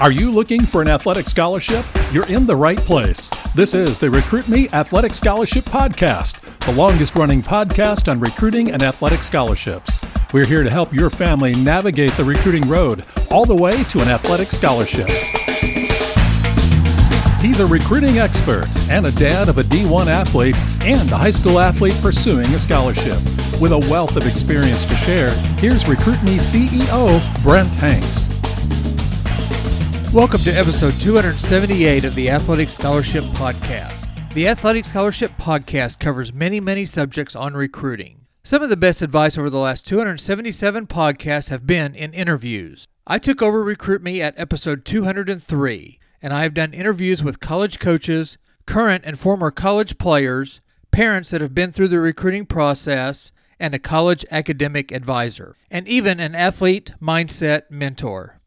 Are you looking for an athletic scholarship? You're in the right place. This is the Recruit Me Athletic Scholarship Podcast, the longest running podcast on recruiting and athletic scholarships. We're here to help your family navigate the recruiting road all the way to an athletic scholarship. He's a recruiting expert and a dad of a D1 athlete and a high school athlete pursuing a scholarship. With a wealth of experience to share, here's Recruit Me CEO Brent Hanks. Welcome to episode 278 of the Athletic Scholarship Podcast. The Athletic Scholarship Podcast covers many, many subjects on recruiting. Some of the best advice over the last 277 podcasts have been in interviews. I took over Recruit Me at episode 203, and I have done interviews with college coaches, current and former college players, parents that have been through the recruiting process, and a college academic advisor, and even an athlete mindset mentor.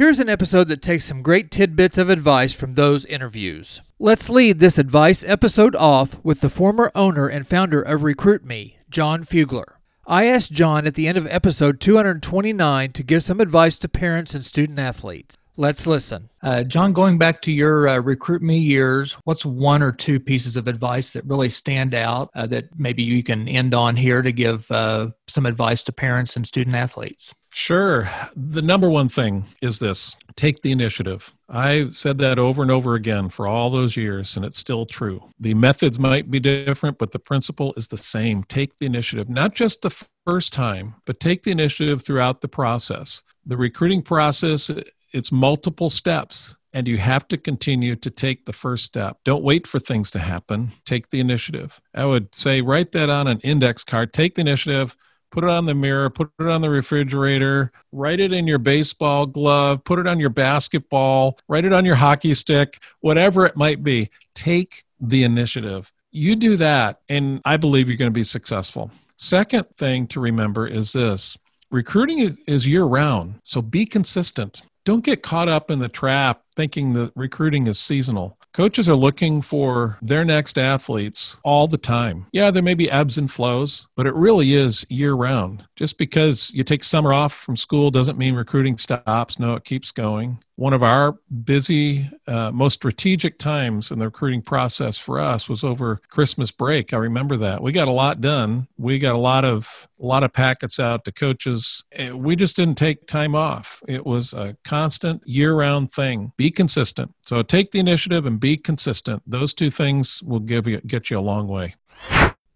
Here's an episode that takes some great tidbits of advice from those interviews. Let's lead this advice episode off with the former owner and founder of Recruit Me, John Fugler. I asked John at the end of episode 229 to give some advice to parents and student athletes. Let's listen. Uh, John, going back to your uh, Recruit Me years, what's one or two pieces of advice that really stand out uh, that maybe you can end on here to give uh, some advice to parents and student athletes? Sure. The number one thing is this take the initiative. I said that over and over again for all those years, and it's still true. The methods might be different, but the principle is the same. Take the initiative, not just the first time, but take the initiative throughout the process. The recruiting process, it's multiple steps and you have to continue to take the first step. Don't wait for things to happen. Take the initiative. I would say write that on an index card. Take the initiative put it on the mirror, put it on the refrigerator, write it in your baseball glove, put it on your basketball, write it on your hockey stick, whatever it might be. Take the initiative. You do that, and I believe you're going to be successful. Second thing to remember is this recruiting is year round, so be consistent. Don't get caught up in the trap thinking that recruiting is seasonal. Coaches are looking for their next athletes all the time. Yeah, there may be ebbs and flows, but it really is year round. Just because you take summer off from school doesn't mean recruiting stops. No, it keeps going one of our busy, uh, most strategic times in the recruiting process for us was over Christmas break. I remember that we got a lot done. We got a lot of a lot of packets out to coaches. Eh, we just didn't take time off. It was a constant year-round thing. Be consistent. So take the initiative and be consistent. Those two things will give you get you a long way.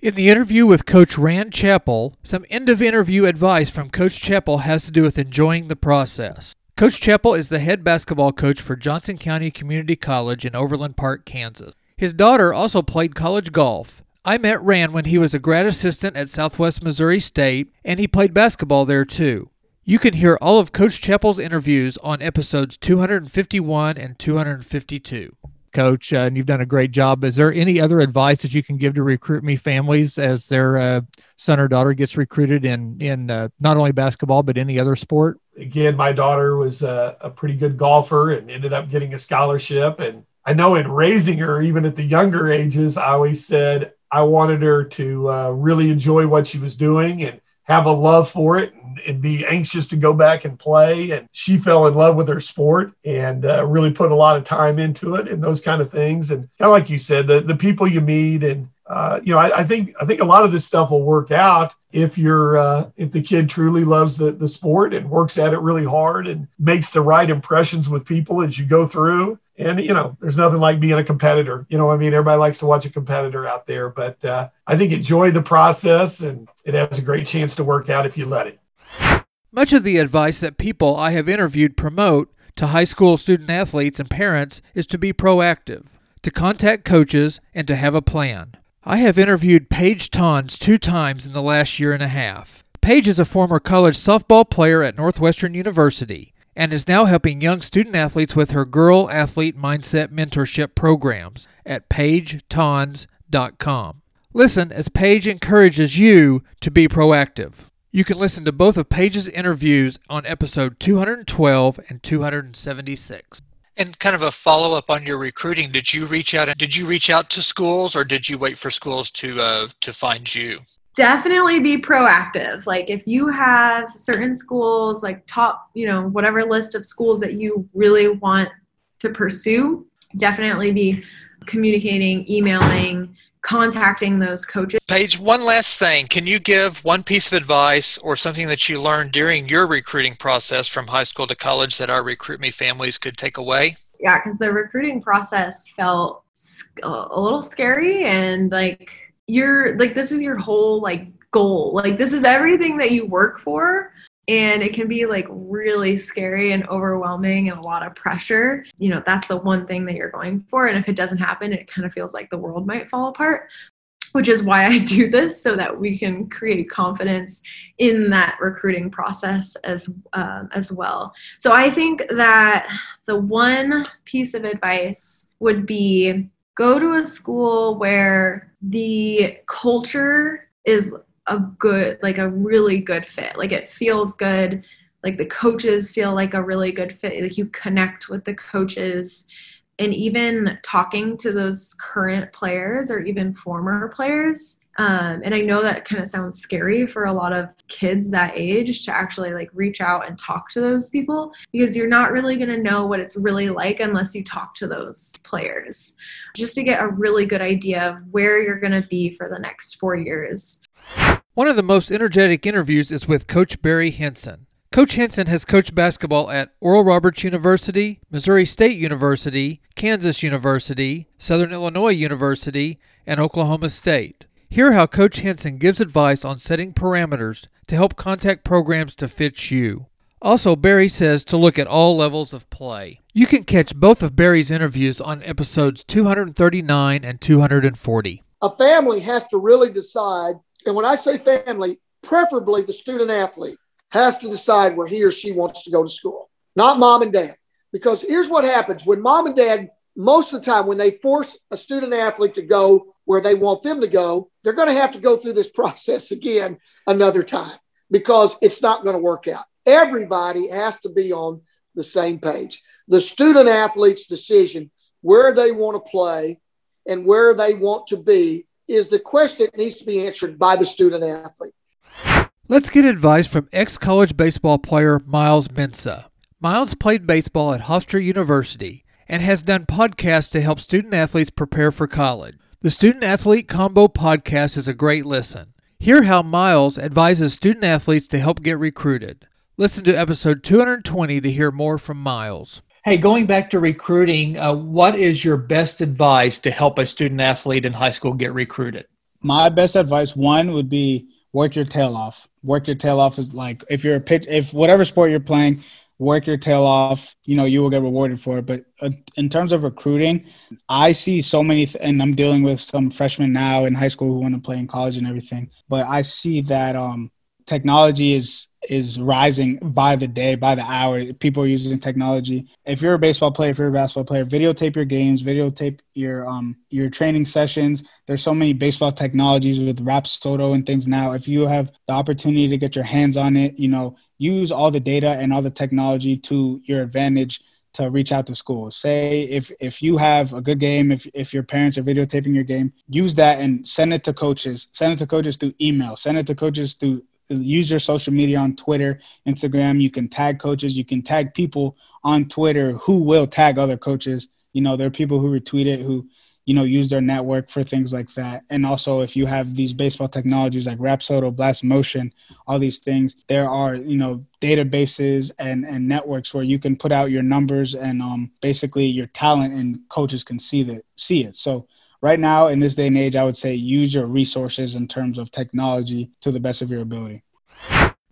In the interview with Coach Rand Chappell, some end of interview advice from Coach Chappell has to do with enjoying the process. Coach Chappell is the head basketball coach for Johnson County Community College in Overland Park, Kansas. His daughter also played college golf. I met Rand when he was a grad assistant at Southwest Missouri State, and he played basketball there too. You can hear all of Coach Chappell's interviews on episodes 251 and 252 coach, uh, and you've done a great job. Is there any other advice that you can give to recruit me families as their uh, son or daughter gets recruited in in uh, not only basketball but any other sport? Again, my daughter was a, a pretty good golfer and ended up getting a scholarship. And I know in raising her, even at the younger ages, I always said I wanted her to uh, really enjoy what she was doing and have a love for it and, be anxious to go back and play. And she fell in love with her sport and uh, really put a lot of time into it and those kind of things. And kind of like you said, the, the people you meet and uh, you know, I, I, think I think a lot of this stuff will work out if you're uh, if the kid truly loves the the sport and works at it really hard and makes the right impressions with people as you go through. And you know, there's nothing like being a competitor. You know, I mean, everybody likes to watch a competitor out there, but uh, I think enjoy the process, and it has a great chance to work out if you let it. Much of the advice that people I have interviewed promote to high school student athletes and parents is to be proactive, to contact coaches, and to have a plan. I have interviewed Paige Tons two times in the last year and a half. Paige is a former college softball player at Northwestern University and is now helping young student athletes with her Girl Athlete Mindset Mentorship programs at paigetons.com. Listen as Paige encourages you to be proactive. You can listen to both of Paige's interviews on episode 212 and 276. And kind of a follow up on your recruiting, did you reach out? Did you reach out to schools, or did you wait for schools to uh, to find you? Definitely be proactive. Like if you have certain schools, like top, you know, whatever list of schools that you really want to pursue, definitely be communicating, emailing, contacting those coaches. Paige, one last thing. Can you give one piece of advice or something that you learned during your recruiting process from high school to college that our Recruit Me families could take away? Yeah, because the recruiting process felt a little scary and like you're like, this is your whole like goal. Like, this is everything that you work for and it can be like really scary and overwhelming and a lot of pressure you know that's the one thing that you're going for and if it doesn't happen it kind of feels like the world might fall apart which is why I do this so that we can create confidence in that recruiting process as um, as well. So I think that the one piece of advice would be go to a school where the culture is a good like a really good fit. Like it feels good. Like the coaches feel like a really good fit. Like you connect with the coaches. And even talking to those current players or even former players um, and i know that kind of sounds scary for a lot of kids that age to actually like reach out and talk to those people because you're not really going to know what it's really like unless you talk to those players just to get a really good idea of where you're going to be for the next four years one of the most energetic interviews is with Coach Barry Hinson. Coach Hinson has coached basketball at Oral Roberts University, Missouri State University, Kansas University, Southern Illinois University, and Oklahoma State. Hear how Coach Hinson gives advice on setting parameters to help contact programs to fit you. Also, Barry says to look at all levels of play. You can catch both of Barry's interviews on episodes 239 and 240. A family has to really decide and when I say family, preferably the student athlete has to decide where he or she wants to go to school, not mom and dad. Because here's what happens when mom and dad, most of the time, when they force a student athlete to go where they want them to go, they're going to have to go through this process again another time because it's not going to work out. Everybody has to be on the same page. The student athlete's decision where they want to play and where they want to be is the question that needs to be answered by the student athlete. Let's get advice from ex college baseball player Miles Mensa. Miles played baseball at Hofstra University and has done podcasts to help student athletes prepare for college. The Student Athlete Combo podcast is a great listen. Hear how Miles advises student athletes to help get recruited. Listen to episode 220 to hear more from Miles. Hey, going back to recruiting, uh, what is your best advice to help a student athlete in high school get recruited? My best advice, one, would be work your tail off. Work your tail off is like if you're a pitch, if whatever sport you're playing, work your tail off. You know, you will get rewarded for it. But uh, in terms of recruiting, I see so many, th- and I'm dealing with some freshmen now in high school who want to play in college and everything. But I see that um, technology is is rising by the day, by the hour. People are using technology. If you're a baseball player, if you're a basketball player, videotape your games, videotape your um your training sessions. There's so many baseball technologies with Rapsodo and things now. If you have the opportunity to get your hands on it, you know, use all the data and all the technology to your advantage to reach out to schools. Say if if you have a good game, if if your parents are videotaping your game, use that and send it to coaches. Send it to coaches through email. Send it to coaches through use your social media on Twitter, Instagram. You can tag coaches. You can tag people on Twitter who will tag other coaches. You know, there are people who retweet it who, you know, use their network for things like that. And also, if you have these baseball technologies like Rapsodo, Blast Motion, all these things, there are you know databases and and networks where you can put out your numbers and um, basically your talent, and coaches can see that see it. So right now in this day and age, I would say use your resources in terms of technology to the best of your ability.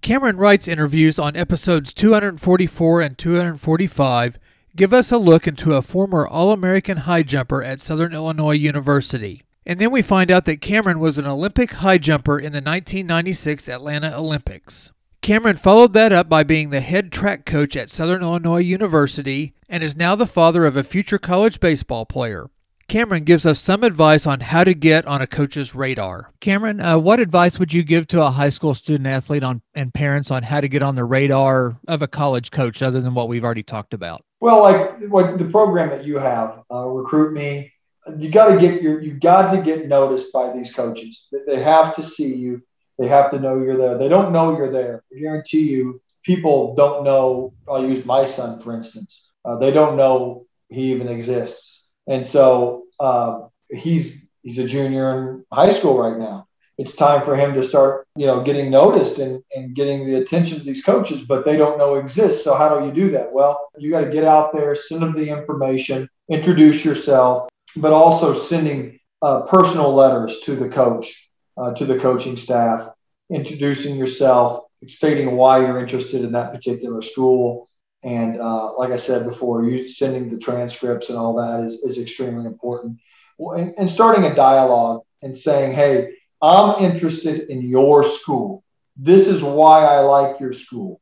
Cameron Wright's interviews on episodes 244 and 245 give us a look into a former All American high jumper at Southern Illinois University. And then we find out that Cameron was an Olympic high jumper in the 1996 Atlanta Olympics. Cameron followed that up by being the head track coach at Southern Illinois University and is now the father of a future college baseball player. Cameron gives us some advice on how to get on a coach's radar. Cameron, uh, what advice would you give to a high school student athlete on and parents on how to get on the radar of a college coach, other than what we've already talked about? Well, like what the program that you have, uh, recruit me. You got to get your you got to get noticed by these coaches. They have to see you. They have to know you're there. They don't know you're there. I guarantee you, people don't know. I'll use my son, for instance. Uh, they don't know he even exists. And so uh, he's he's a junior in high school right now. It's time for him to start, you know, getting noticed and, and getting the attention of these coaches, but they don't know exists. So how do you do that? Well, you got to get out there, send them the information, introduce yourself, but also sending uh, personal letters to the coach, uh, to the coaching staff, introducing yourself, stating why you're interested in that particular school. And uh, like I said before, you sending the transcripts and all that is, is extremely important. And, and starting a dialogue and saying, hey, I'm interested in your school. This is why I like your school.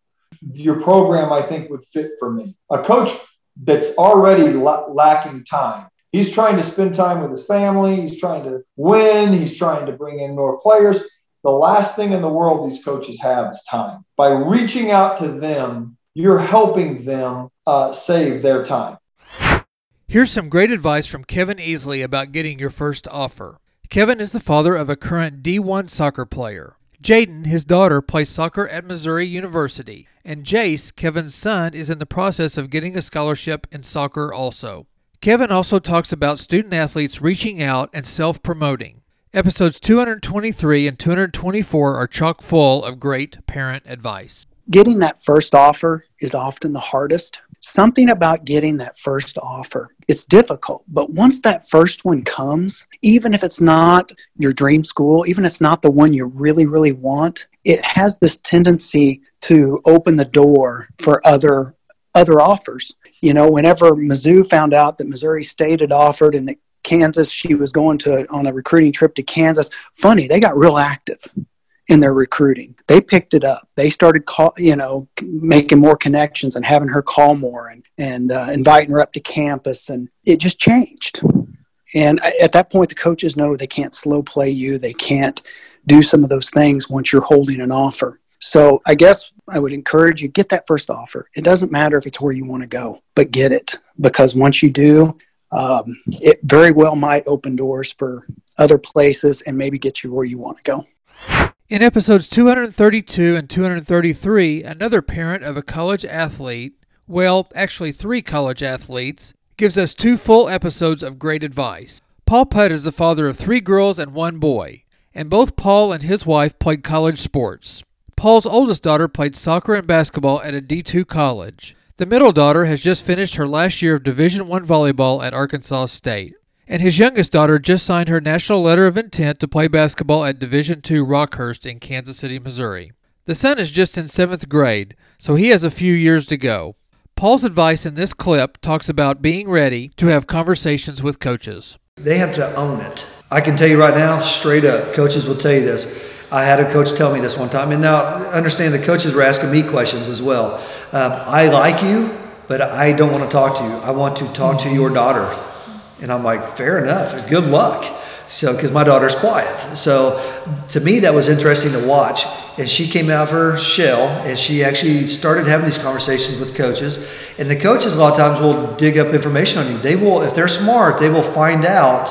Your program, I think, would fit for me. A coach that's already la- lacking time. He's trying to spend time with his family. He's trying to win. He's trying to bring in more players. The last thing in the world these coaches have is time. By reaching out to them, you're helping them uh, save their time. Here's some great advice from Kevin Easley about getting your first offer. Kevin is the father of a current D1 soccer player. Jaden, his daughter, plays soccer at Missouri University, and Jace, Kevin's son, is in the process of getting a scholarship in soccer also. Kevin also talks about student athletes reaching out and self promoting. Episodes 223 and 224 are chock full of great parent advice. Getting that first offer is often the hardest. Something about getting that first offer. It's difficult, but once that first one comes, even if it's not your dream school, even if it's not the one you really, really want, it has this tendency to open the door for other other offers. You know, whenever Mizzou found out that Missouri State had offered and that Kansas, she was going to on a recruiting trip to Kansas. Funny, they got real active in their recruiting. They picked it up. They started call, you know, making more connections and having her call more and and uh, inviting her up to campus, and it just changed. And at that point, the coaches know they can't slow play you. They can't do some of those things once you're holding an offer. So I guess I would encourage you get that first offer. It doesn't matter if it's where you want to go, but get it because once you do, um, it very well might open doors for other places and maybe get you where you want to go. In episodes 232 and 233, another parent of a college athlete, well, actually three college athletes, gives us two full episodes of great advice. Paul Putt is the father of three girls and one boy, and both Paul and his wife played college sports. Paul's oldest daughter played soccer and basketball at a D2 college. The middle daughter has just finished her last year of Division 1 volleyball at Arkansas State. And his youngest daughter just signed her national letter of intent to play basketball at Division II Rockhurst in Kansas City, Missouri. The son is just in seventh grade, so he has a few years to go. Paul's advice in this clip talks about being ready to have conversations with coaches. They have to own it. I can tell you right now, straight up, coaches will tell you this. I had a coach tell me this one time, and now understand the coaches were asking me questions as well. Um, I like you, but I don't want to talk to you. I want to talk to your daughter. And I'm like, fair enough. Good luck. So, because my daughter's quiet. So, to me, that was interesting to watch. And she came out of her shell and she actually started having these conversations with coaches. And the coaches, a lot of times, will dig up information on you. They will, if they're smart, they will find out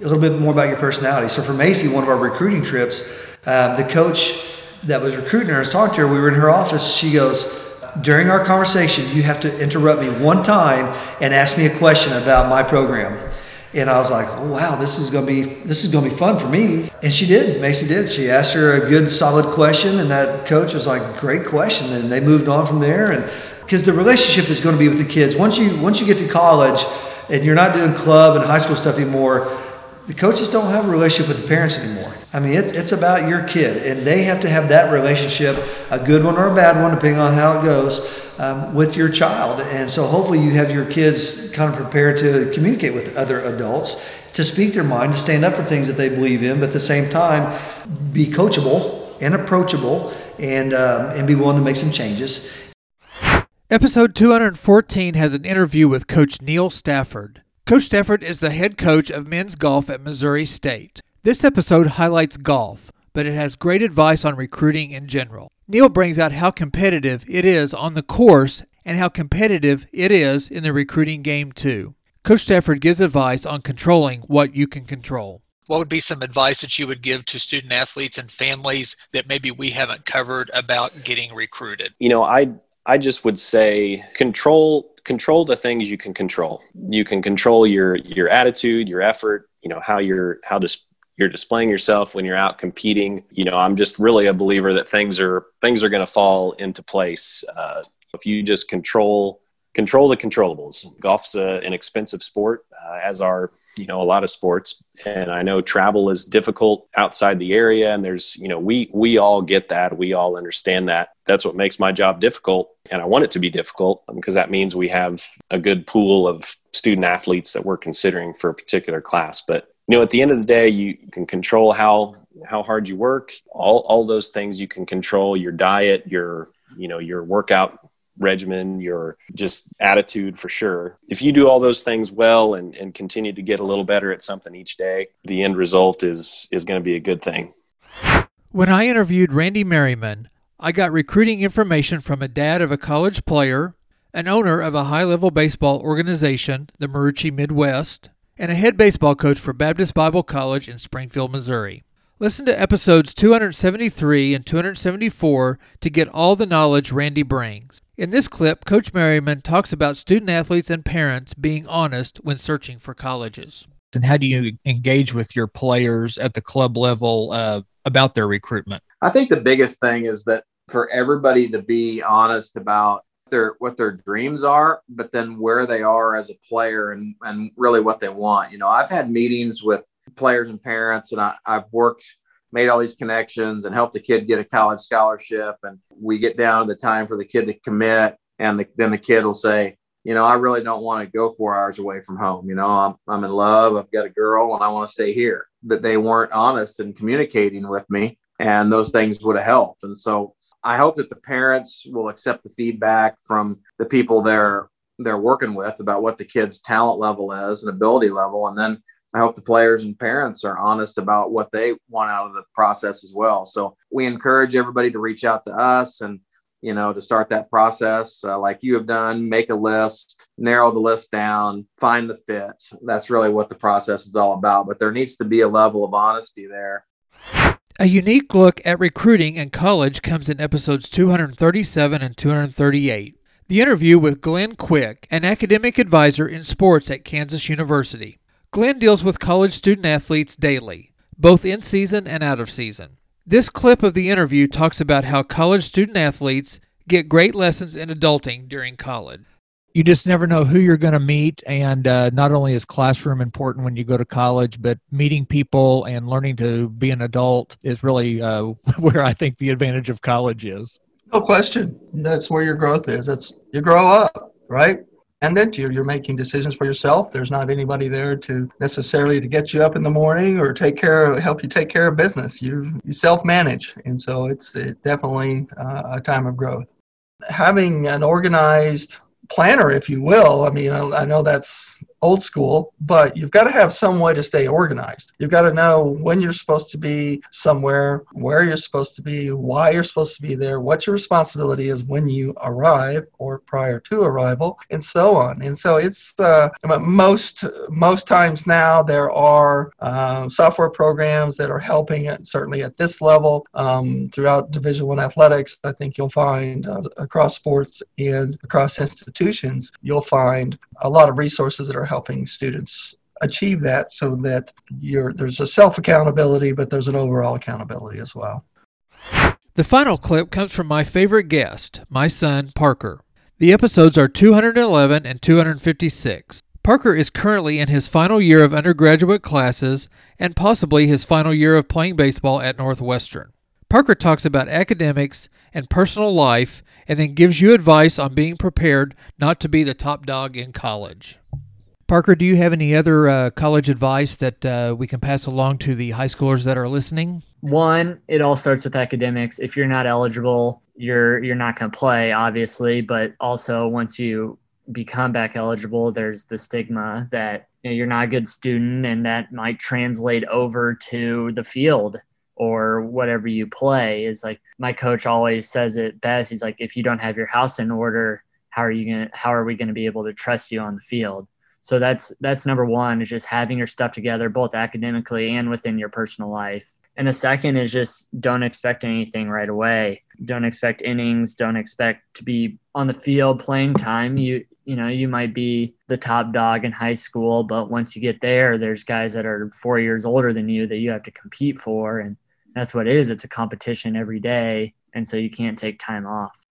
a little bit more about your personality. So for Macy, one of our recruiting trips, um, the coach that was recruiting her, I was talking to her, we were in her office. She goes, during our conversation, you have to interrupt me one time and ask me a question about my program. And I was like, oh, wow, this is gonna be this is gonna be fun for me. And she did. Macy did. She asked her a good, solid question, and that coach was like, great question. And they moved on from there. And because the relationship is going to be with the kids once you once you get to college, and you're not doing club and high school stuff anymore the coaches don't have a relationship with the parents anymore. I mean, it, it's about your kid, and they have to have that relationship, a good one or a bad one, depending on how it goes, um, with your child. And so, hopefully, you have your kids kind of prepared to communicate with other adults, to speak their mind, to stand up for things that they believe in, but at the same time, be coachable and approachable, and um, and be willing to make some changes. Episode 214 has an interview with Coach Neil Stafford. Coach Stafford is the head coach of men's golf at Missouri State. This episode highlights golf, but it has great advice on recruiting in general. Neil brings out how competitive it is on the course and how competitive it is in the recruiting game, too. Coach Stafford gives advice on controlling what you can control. what would be some advice that you would give to student athletes and families that maybe we haven't covered about getting recruited? You know, I I just would say control control the things you can control. You can control your your attitude, your effort, you know, how you're how dis- you're displaying yourself when you're out competing. You know, I'm just really a believer that things are things are going to fall into place uh, if you just control control the controllables. Golf's a, an expensive sport, uh, as are you know a lot of sports, and I know travel is difficult outside the area. And there's you know we we all get that, we all understand that. That's what makes my job difficult, and I want it to be difficult because that means we have a good pool of student athletes that we're considering for a particular class. But you know, at the end of the day, you can control how how hard you work. All all those things you can control. Your diet, your you know your workout regimen, your just attitude for sure. If you do all those things well and, and continue to get a little better at something each day, the end result is is going to be a good thing. When I interviewed Randy Merriman, I got recruiting information from a dad of a college player, an owner of a high level baseball organization, the Marucci Midwest, and a head baseball coach for Baptist Bible College in Springfield, Missouri. Listen to episodes 273 and 274 to get all the knowledge Randy brings. In this clip, Coach Merriman talks about student athletes and parents being honest when searching for colleges. And how do you engage with your players at the club level uh, about their recruitment? I think the biggest thing is that for everybody to be honest about their what their dreams are, but then where they are as a player and and really what they want. You know, I've had meetings with players and parents, and I, I've worked made all these connections and helped the kid get a college scholarship. And we get down to the time for the kid to commit, and the, then the kid will say, you know, I really don't want to go four hours away from home. You know, I'm, I'm in love. I've got a girl and I want to stay here. That they weren't honest in communicating with me, and those things would have helped. And so I hope that the parents will accept the feedback from the people they're they're working with about what the kid's talent level is and ability level, and then I hope the players and parents are honest about what they want out of the process as well. So we encourage everybody to reach out to us and you know to start that process uh, like you have done make a list narrow the list down find the fit. That's really what the process is all about. But there needs to be a level of honesty there a unique look at recruiting in college comes in episodes 237 and 238 the interview with glenn quick an academic advisor in sports at kansas university Glenn deals with college student athletes daily, both in season and out of season. This clip of the interview talks about how college student athletes get great lessons in adulting during college. You just never know who you're going to meet. And uh, not only is classroom important when you go to college, but meeting people and learning to be an adult is really uh, where I think the advantage of college is. No question. That's where your growth is. That's you grow up, right? independent. You're, you're making decisions for yourself. There's not anybody there to necessarily to get you up in the morning or take care of, help you take care of business. You, you self-manage. And so it's it definitely uh, a time of growth. Having an organized planner, if you will. I mean, I, I know that's old school, but you've got to have some way to stay organized. You've got to know when you're supposed to be somewhere, where you're supposed to be, why you're supposed to be there, what your responsibility is when you arrive or prior to arrival, and so on. And so it's uh, most most times now there are uh, software programs that are helping it certainly at this level um, throughout Division One athletics. I think you'll find uh, across sports and across institutions, you'll find a lot of resources that are helping students achieve that so that there's a self accountability, but there's an overall accountability as well. The final clip comes from my favorite guest, my son, Parker. The episodes are 211 and 256. Parker is currently in his final year of undergraduate classes and possibly his final year of playing baseball at Northwestern. Parker talks about academics and personal life and then gives you advice on being prepared not to be the top dog in college. Parker, do you have any other uh, college advice that uh, we can pass along to the high schoolers that are listening? One, it all starts with academics. If you're not eligible, you're you're not going to play, obviously. But also, once you become back eligible, there's the stigma that you you're not a good student, and that might translate over to the field or whatever you play is like my coach always says it best he's like if you don't have your house in order how are you going how are we going to be able to trust you on the field So that's that's number one is just having your stuff together both academically and within your personal life. And the second is just don't expect anything right away. Don't expect innings, don't expect to be on the field playing time. You you know, you might be the top dog in high school, but once you get there, there's guys that are 4 years older than you that you have to compete for and that's what it is. It's a competition every day, and so you can't take time off.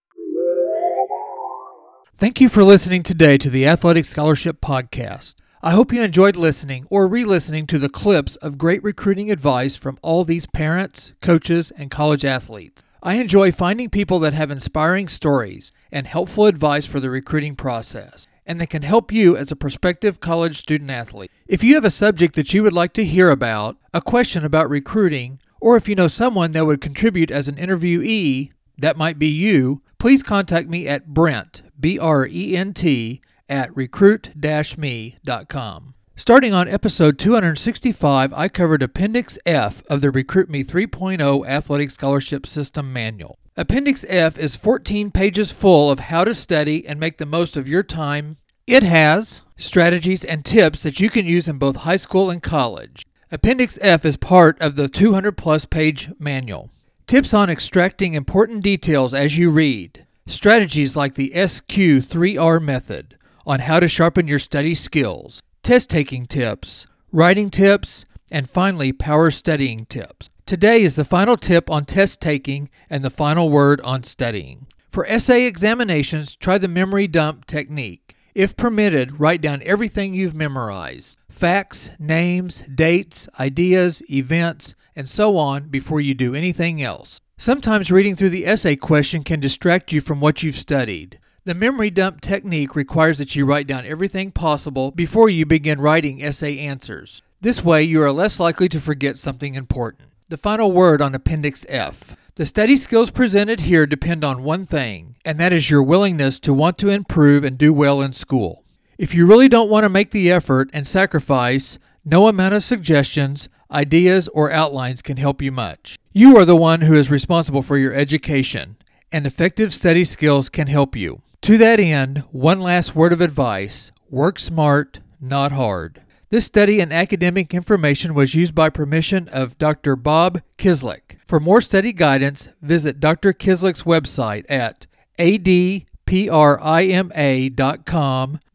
Thank you for listening today to the Athletic Scholarship Podcast. I hope you enjoyed listening or re listening to the clips of great recruiting advice from all these parents, coaches, and college athletes. I enjoy finding people that have inspiring stories and helpful advice for the recruiting process, and that can help you as a prospective college student athlete. If you have a subject that you would like to hear about, a question about recruiting, or if you know someone that would contribute as an interviewee, that might be you, please contact me at Brent, B R E N T, at recruit-me.com. Starting on episode 265, I covered Appendix F of the Recruit Me 3.0 Athletic Scholarship System Manual. Appendix F is 14 pages full of how to study and make the most of your time. It has strategies and tips that you can use in both high school and college. Appendix F is part of the 200 plus page manual. Tips on extracting important details as you read. Strategies like the SQ3R method on how to sharpen your study skills, test taking tips, writing tips, and finally, power studying tips. Today is the final tip on test taking and the final word on studying. For essay examinations, try the memory dump technique. If permitted, write down everything you've memorized facts, names, dates, ideas, events, and so on before you do anything else. Sometimes reading through the essay question can distract you from what you've studied. The memory dump technique requires that you write down everything possible before you begin writing essay answers. This way, you are less likely to forget something important. The final word on Appendix F. The study skills presented here depend on one thing, and that is your willingness to want to improve and do well in school. If you really don't want to make the effort and sacrifice, no amount of suggestions, ideas, or outlines can help you much. You are the one who is responsible for your education, and effective study skills can help you. To that end, one last word of advice work smart, not hard. This study and academic information was used by permission of Dr. Bob Kizlik. For more study guidance, visit Dr. Kizlik's website at adprima.com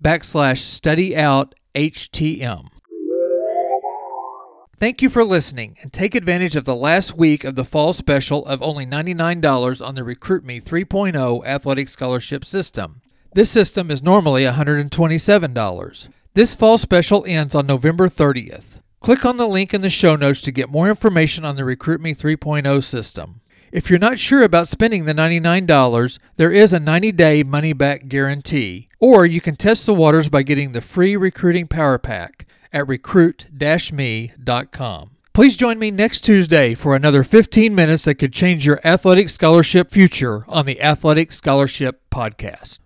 backslash study out HTM. Thank you for listening and take advantage of the last week of the fall special of only $99 on the RecruitMe 3.0 Athletic Scholarship System. This system is normally $127. This fall special ends on November 30th. Click on the link in the show notes to get more information on the RecruitMe 3.0 system. If you're not sure about spending the $99, there is a 90 day money back guarantee, or you can test the waters by getting the free recruiting power pack at recruit-me.com. Please join me next Tuesday for another 15 minutes that could change your athletic scholarship future on the Athletic Scholarship Podcast.